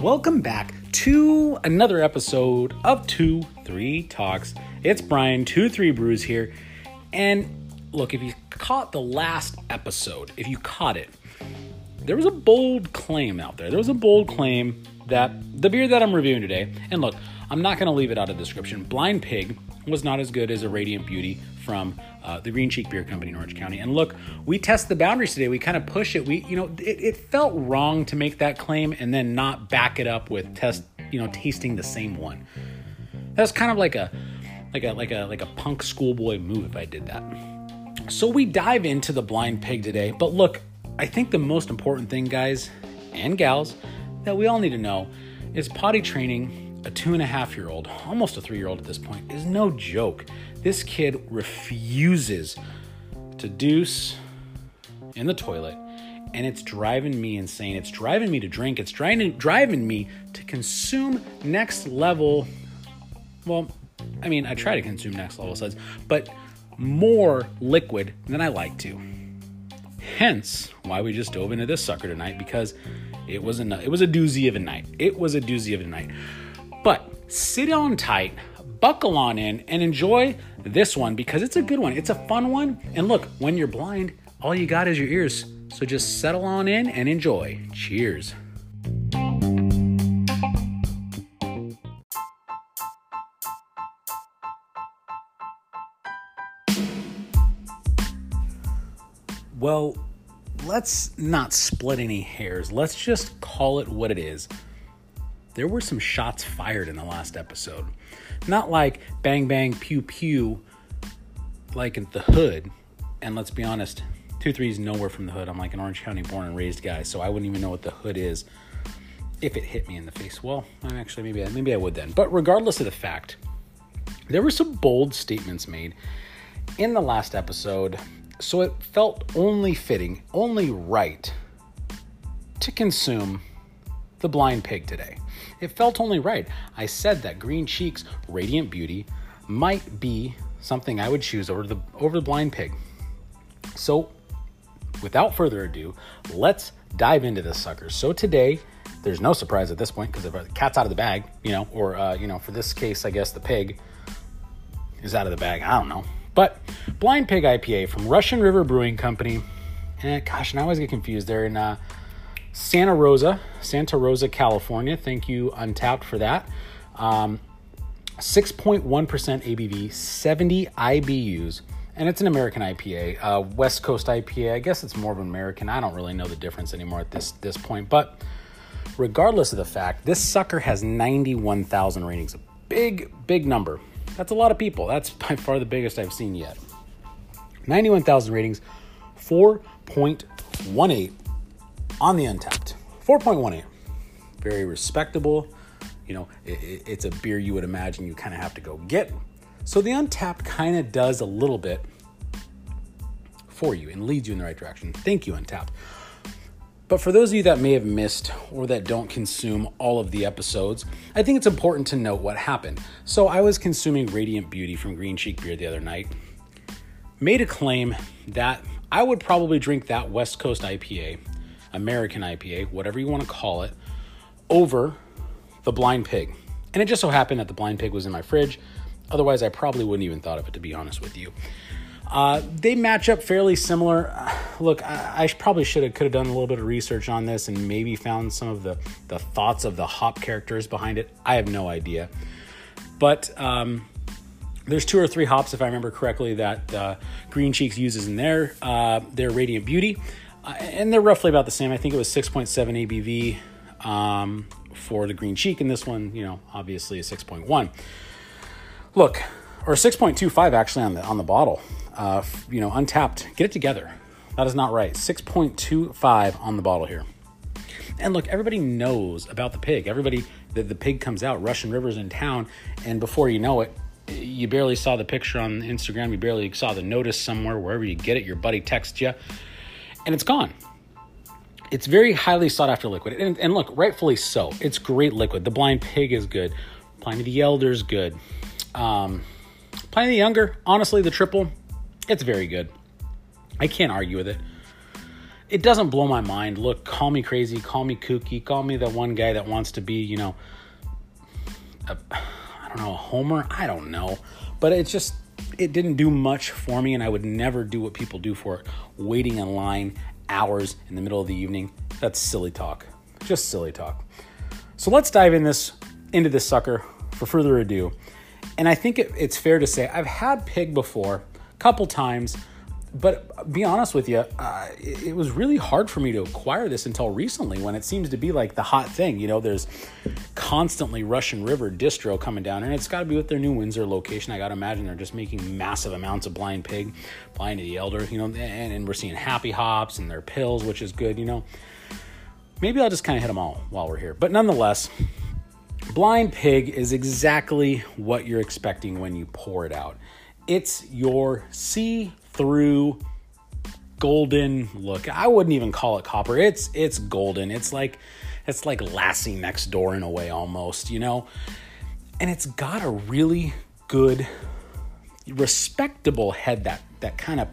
Welcome back to another episode of 2 3 Talks. It's Brian, 2 3 Brews here. And look, if you caught the last episode, if you caught it, there was a bold claim out there. There was a bold claim that the beer that I'm reviewing today, and look, I'm not going to leave it out of description. Blind Pig was not as good as a Radiant Beauty from uh, the Green Cheek Beer Company in Orange County. And look, we test the boundaries today. We kind of push it. We, you know, it, it felt wrong to make that claim and then not back it up with test, you know, tasting the same one. That's kind of like a, like a, like a, like a punk schoolboy move if I did that. So we dive into the blind pig today. But look, I think the most important thing, guys and gals, that we all need to know is potty training a two and a half year old, almost a three year old at this point, is no joke. This kid refuses to deuce in the toilet, and it's driving me insane. It's driving me to drink. It's driving driving me to consume next level. Well, I mean, I try to consume next level suds, but more liquid than I like to. Hence, why we just dove into this sucker tonight because it was a it was a doozy of a night. It was a doozy of a night. But sit on tight, buckle on in, and enjoy this one because it's a good one. It's a fun one. And look, when you're blind, all you got is your ears. So just settle on in and enjoy. Cheers. Well, let's not split any hairs. Let's just call it what it is there were some shots fired in the last episode. Not like bang, bang, pew, pew, like in the hood. And let's be honest, 2 3 is nowhere from the hood. I'm like an Orange County born and raised guy, so I wouldn't even know what the hood is if it hit me in the face. Well, I'm actually, maybe I, maybe I would then. But regardless of the fact, there were some bold statements made in the last episode, so it felt only fitting, only right to consume the blind pig today. It felt only right. I said that Green Cheek's Radiant Beauty might be something I would choose over the over the blind pig. So, without further ado, let's dive into this sucker. So today, there's no surprise at this point because the cat's out of the bag, you know, or uh, you know, for this case, I guess the pig is out of the bag. I don't know, but Blind Pig IPA from Russian River Brewing Company. And gosh, and I always get confused. They're in uh, Santa Rosa, Santa Rosa, California. Thank you, Untappd, for that. Um, 6.1% ABV, 70 IBUs, and it's an American IPA, uh, West Coast IPA. I guess it's more of an American. I don't really know the difference anymore at this this point. But regardless of the fact, this sucker has 91,000 ratings. A big, big number. That's a lot of people. That's by far the biggest I've seen yet. 91,000 ratings, 4.18 on the Untappd. 4.18. Very respectable. You know, it, it's a beer you would imagine you kind of have to go get. So the Untappd kind of does a little bit for you and leads you in the right direction. Thank you, Untappd But for those of you that may have missed or that don't consume all of the episodes, I think it's important to note what happened. So I was consuming Radiant Beauty from Green Cheek Beer the other night, made a claim that I would probably drink that West Coast IPA American IPA, whatever you want to call it, over the Blind Pig. And it just so happened that the Blind Pig was in my fridge. Otherwise, I probably wouldn't even thought of it, to be honest with you. Uh, they match up fairly similar. Look, I, I, probably should have could have done a little bit of research on this and maybe found some of the the thoughts of the hop characters behind it. I have no idea, but um, there's two or three hops, if I remember correctly, that uh, Green Cheeks uses in their uh, their Radiant Beauty. And they're roughly about the same. I think it was 6.7 ABV um, for the green cheek, and this one, you know, obviously a 6.1. Look, or 6.25 actually on the on the bottle. Uh, you know, Untappd. Get it together. That is not right. 6.25 on the bottle here. And look, everybody knows about the pig. Everybody, the, the pig comes out. Russian River's in town, and before you know it, you barely saw the picture on Instagram. You barely saw the notice somewhere. Wherever you get it, your buddy texts you and it's gone. It's very highly sought after liquid. And, and look, rightfully so. It's great liquid. The Blind Pig is good. Pliny the Elder is good. Um, Pliny the Younger, honestly, the triple, it's very good. I can't argue with it. it doesn't blow my mind. Look, call me crazy, call me kooky, call me the one guy that wants to be, you know, a, I don't know, a homer. I don't know, but it's just it didn't do much for me, and I would never do what people do for it, waiting in line hours in the middle of the evening. That's silly talk, just silly talk. So let's dive in this into this sucker for further ado. And I think it, it's fair to say I've had pig before, a couple times but be honest with you, uh, it, it, was really hard for me to acquire this until recently when it seems to be like the hot thing. You know, there's constantly Russian River distro coming down, and it's got to be with their new Windsor location. I got to imagine they're just making massive amounts of blind pig, Pliny the Elder, you know, and, and we're seeing happy hops and their pills, which is good, you know. Maybe I'll just kind of hit them all while we're here. But nonetheless, blind pig is exactly what you're expecting when you pour it out. It's your see through golden look. I wouldn't even call it copper. It's it's golden. It's like it's like Lassie next door in a way almost, you know. And it's got a really good respectable head that that kind of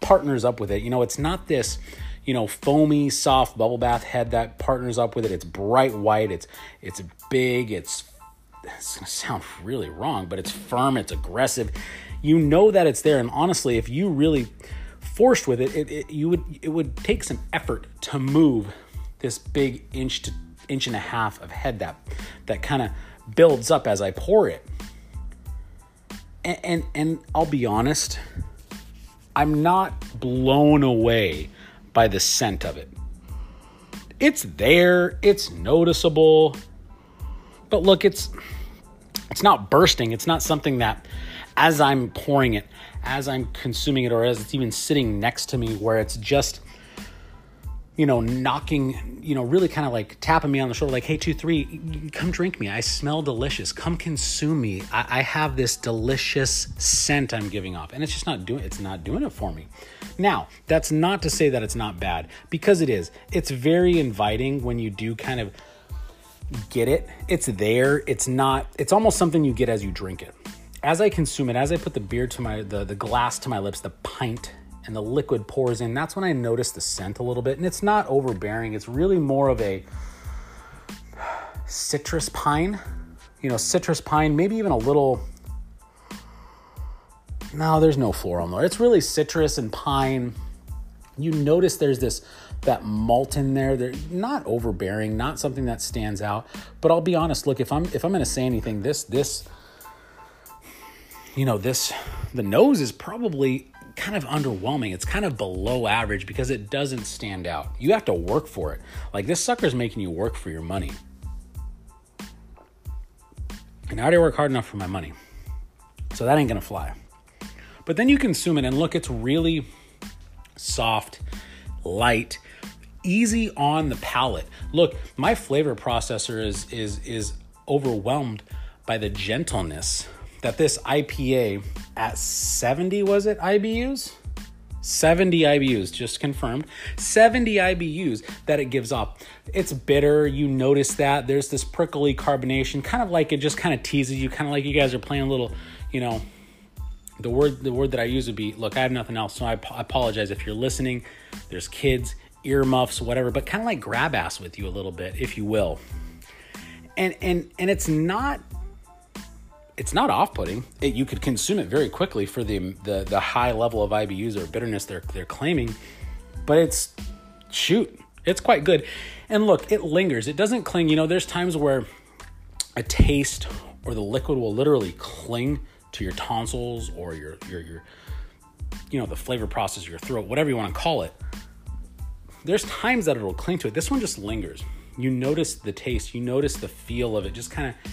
partners up with it. You know, it's not this, you know, foamy soft bubble bath head that partners up with it. It's bright white. It's it's big. It's it's going to sound really wrong, but it's firm, it's aggressive you know that it's there. And honestly, if you really forced with it, it, it you would it would take some effort to move this big inch to inch and a half of head that that kind of builds up as I pour it. And, and and I'll be honest, I'm not blown away by the scent of it. It's there, it's noticeable. But look, it's it's not bursting. It's not something that as I'm pouring it, as I'm consuming it, or as it's even sitting next to me, where it's just, you know, knocking, you know, really kind of like tapping me on the shoulder, like, hey, two, three, come drink me. I smell delicious. Come consume me. I, I have this delicious scent I'm giving off. And it's just not doing it's not doing it for me. Now, that's not to say that it's not bad, because it is. It's very inviting when you do kind of get it. It's there. It's not, it's almost something you get as you drink it as I consume it, as I put the beer to my the, the glass to my lips, the pint and the liquid pours in, that's when I notice the scent a little bit. And it's not overbearing. It's really more of a citrus pine. You know, citrus pine, maybe even a little no, there's no floral there. It's really citrus and pine. You notice there's this that malt in there. They're not overbearing, not something that stands out. But I'll be honest. Look, if I'm if I'm to say anything, this this you know, this, the nose is probably kind of underwhelming. It's kind of below average because it doesn't stand out. You have to work for it. Like this sucker's making you work for your money. And I already work hard enough for my money. So that ain't gonna fly. But then you consume it and look, it's really soft, light, easy on the palate. Look, my flavor processor is is is overwhelmed by the gentleness that this IPA at 70 was it IBUs? 70 IBUs, just confirmed. 70 IBUs that it gives off. It's bitter. You notice that. There's this prickly carbonation, kind of like it just kind of teases you, kind of like you guys are playing a little, you know. The word the word that I use would be look, I have nothing else, so I, I apologize if you're listening. There's kids, earmuffs, whatever, but kind of like grab ass with you a little bit, if you will. And and and it's not it's not off-putting. It, you could consume it very quickly for the, the the high level of IBUs or bitterness they're they're claiming, but it's shoot, it's quite good. And look, it lingers. It doesn't cling. You know, there's times where a taste or the liquid will literally cling to your tonsils or your your your you know the flavor process of your throat, whatever you want to call it. There's times that it'll cling to it. This one just lingers. You notice the taste. You notice the feel of it. Just kind of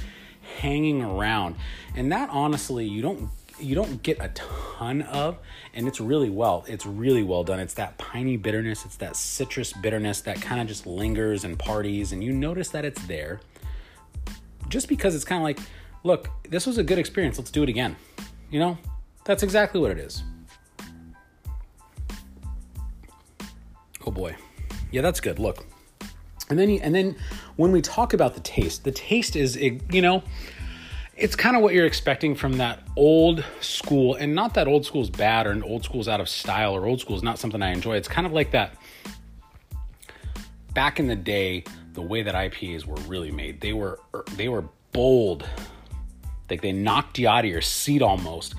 hanging around. And that honestly, you don't you don't get a ton of and it's really well it's really well done. It's that piney bitterness it's that citrus bitterness that kind of just lingers and parties and you notice that it's there. Just because it's kind of like look this was a good experience let's do it again. You know? That's exactly what it is. Oh boy. Yeah that's good. Look and then, and then when we talk about the taste, the taste is, you know, it's kind of what you're expecting from that old school. And not that old school is bad or old school is out of style or old school is not something I enjoy. It's kind of like that back in the day, the way that IPAs were really made, they were er, they were bold. Like they knocked you out of your seat almost.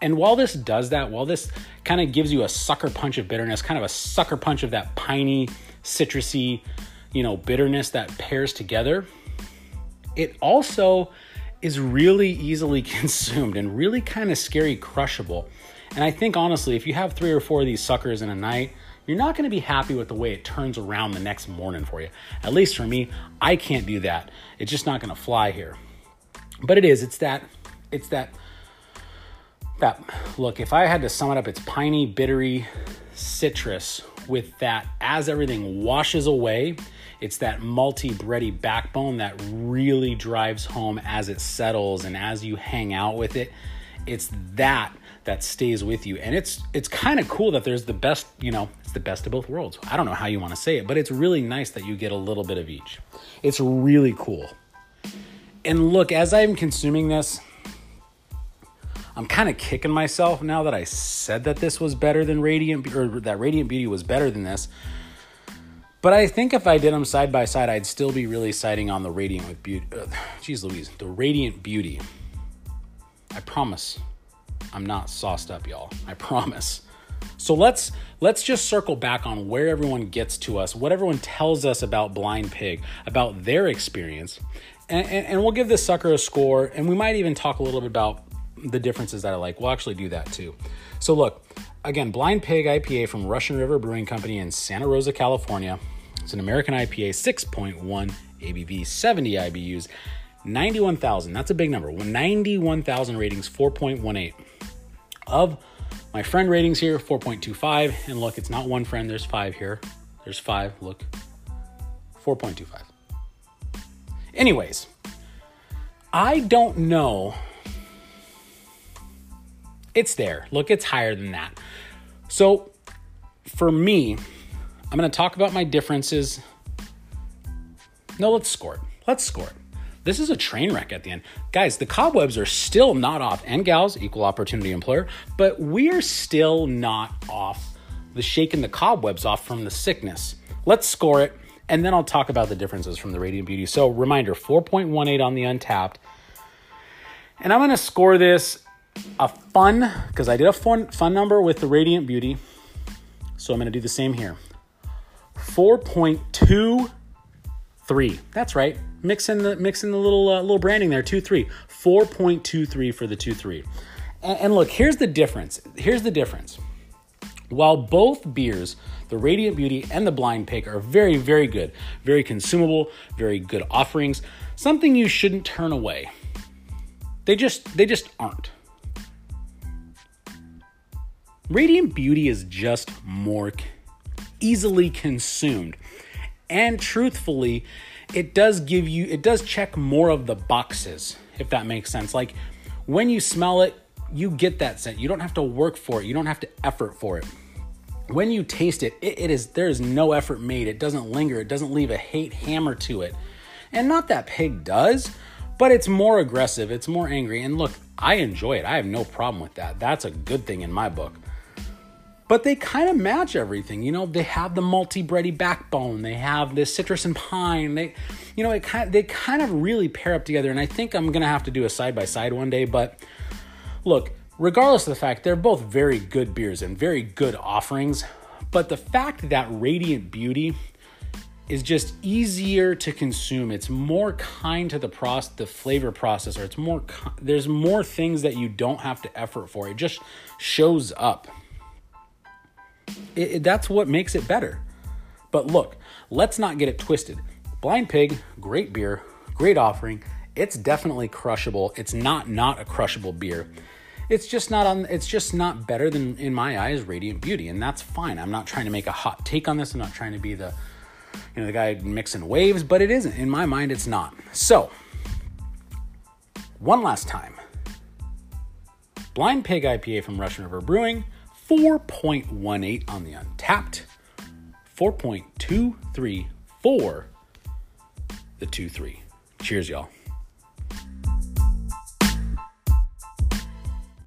And while this does that, while this kind of gives you a sucker punch of bitterness, kind of a sucker punch of that piney, citrusy, you know, bitterness that pairs together, it also is really easily consumed and really kind of scary crushable. And I think honestly, if you have three or four of these suckers in a night, you're not going to be happy with the way it turns around the next morning for you. At least for me, I can't do that. It's just not going to fly here. But it is. It's that. It's that. That look. If I had to sum it up, it's piney, bittery, citrus with that. As everything washes away, it's that malty bready backbone that really drives home as it settles and as you hang out with it. It's that that stays with you. And it's it's kind of cool that there's the best, you know, it's the best of both worlds. I don't know how you want to say it, but it's really nice that you get a little bit of each. It's really cool. And look, as I'm consuming this, I'm kind of kicking myself now that I said that this was better than Radiant or that Radiant Beauty was better than this. But I think if I did them side by side, I'd still be really siding on the Radiant with Beauty. Uh, geez Louise, the Radiant Beauty. I promise. I'm not sauced up, y'all. I promise. So let's let's just circle back on where everyone gets to us, what everyone tells us about Blind Pig, about their experience, and, and, and we'll give this sucker a score, and we might even talk a little bit about the differences that I like. We'll actually do that too. So look, again, Blind Pig IPA from Russian River Brewing Company in Santa Rosa, California. It's an American IPA, 6.1 ABV, 70 IBUs, 91,000. That's a big number. 91,000 ratings, 4.18 of my friend ratings here 4.25 and look it's not one friend there's five here there's five look 4.25 anyways i don't know it's there look it's higher than that so for me i'm going to talk about my differences no let's score it let's score it this is a train wreck at the end. Guys, the cobwebs are still not off, and gals, equal opportunity employer, but we're still not off the shaking the cobwebs off from the sickness. Let's score it, and then I'll talk about the differences from the Radiant Beauty. So, reminder 4.18 on the Untappd. And I'm going to score this a fun, because I did a fun, fun number with the Radiant Beauty. So, I'm going to do the same here 4.23. That's right mix in the mix in the little uh, little branding there. Two three, four point two three for the two three. And, and look, here's the difference. Here's the difference. While both beers, the Radiant Beauty and the Blind Pig, are very, very good, very consumable, very good offerings, something you shouldn't turn away. They just they just aren't. Radiant Beauty is just more easily consumed. And truthfully, it does give you, it does check more of the boxes, if that makes sense. Like when you smell it, you get that scent. You don't have to work for it, you don't have to effort for it. When you taste it, it, it is there is no effort made. It doesn't linger. It doesn't leave a hate hammer to it. And not that pig does, but it's more aggressive. It's more angry. And look, I enjoy it. I have no problem with that. That's a good thing in my book but they kind of match everything. You know, they have the malty-bready backbone. They have the citrus and pine. They, you know, it kind of, they kind of really pair up together. And I think I'm gonna have to do a side by side one day. But look, regardless of the fact, they're both very good beers and very good offerings. But the fact that Radiant Beauty is just easier to consume. It's more kind to the process, the flavor processor. It's more. There's more things that you don't have to effort for. It just shows up. It, it, that's what makes it better. But look, let's not get it twisted. Blind Pig, great beer, great offering. It's definitely crushable. It's not not a crushable beer. It's just not on it's just not better than in my eyes Radiant Beauty and that's fine. I'm not trying to make a hot take on this. I'm not trying to be the you know the guy mixing waves, but it isn't. In my mind it's not. So, one last time. Blind Pig IPA from Russian River Brewing 4.18 on the Untappd, 4.234 the 2 3. Cheers, y'all.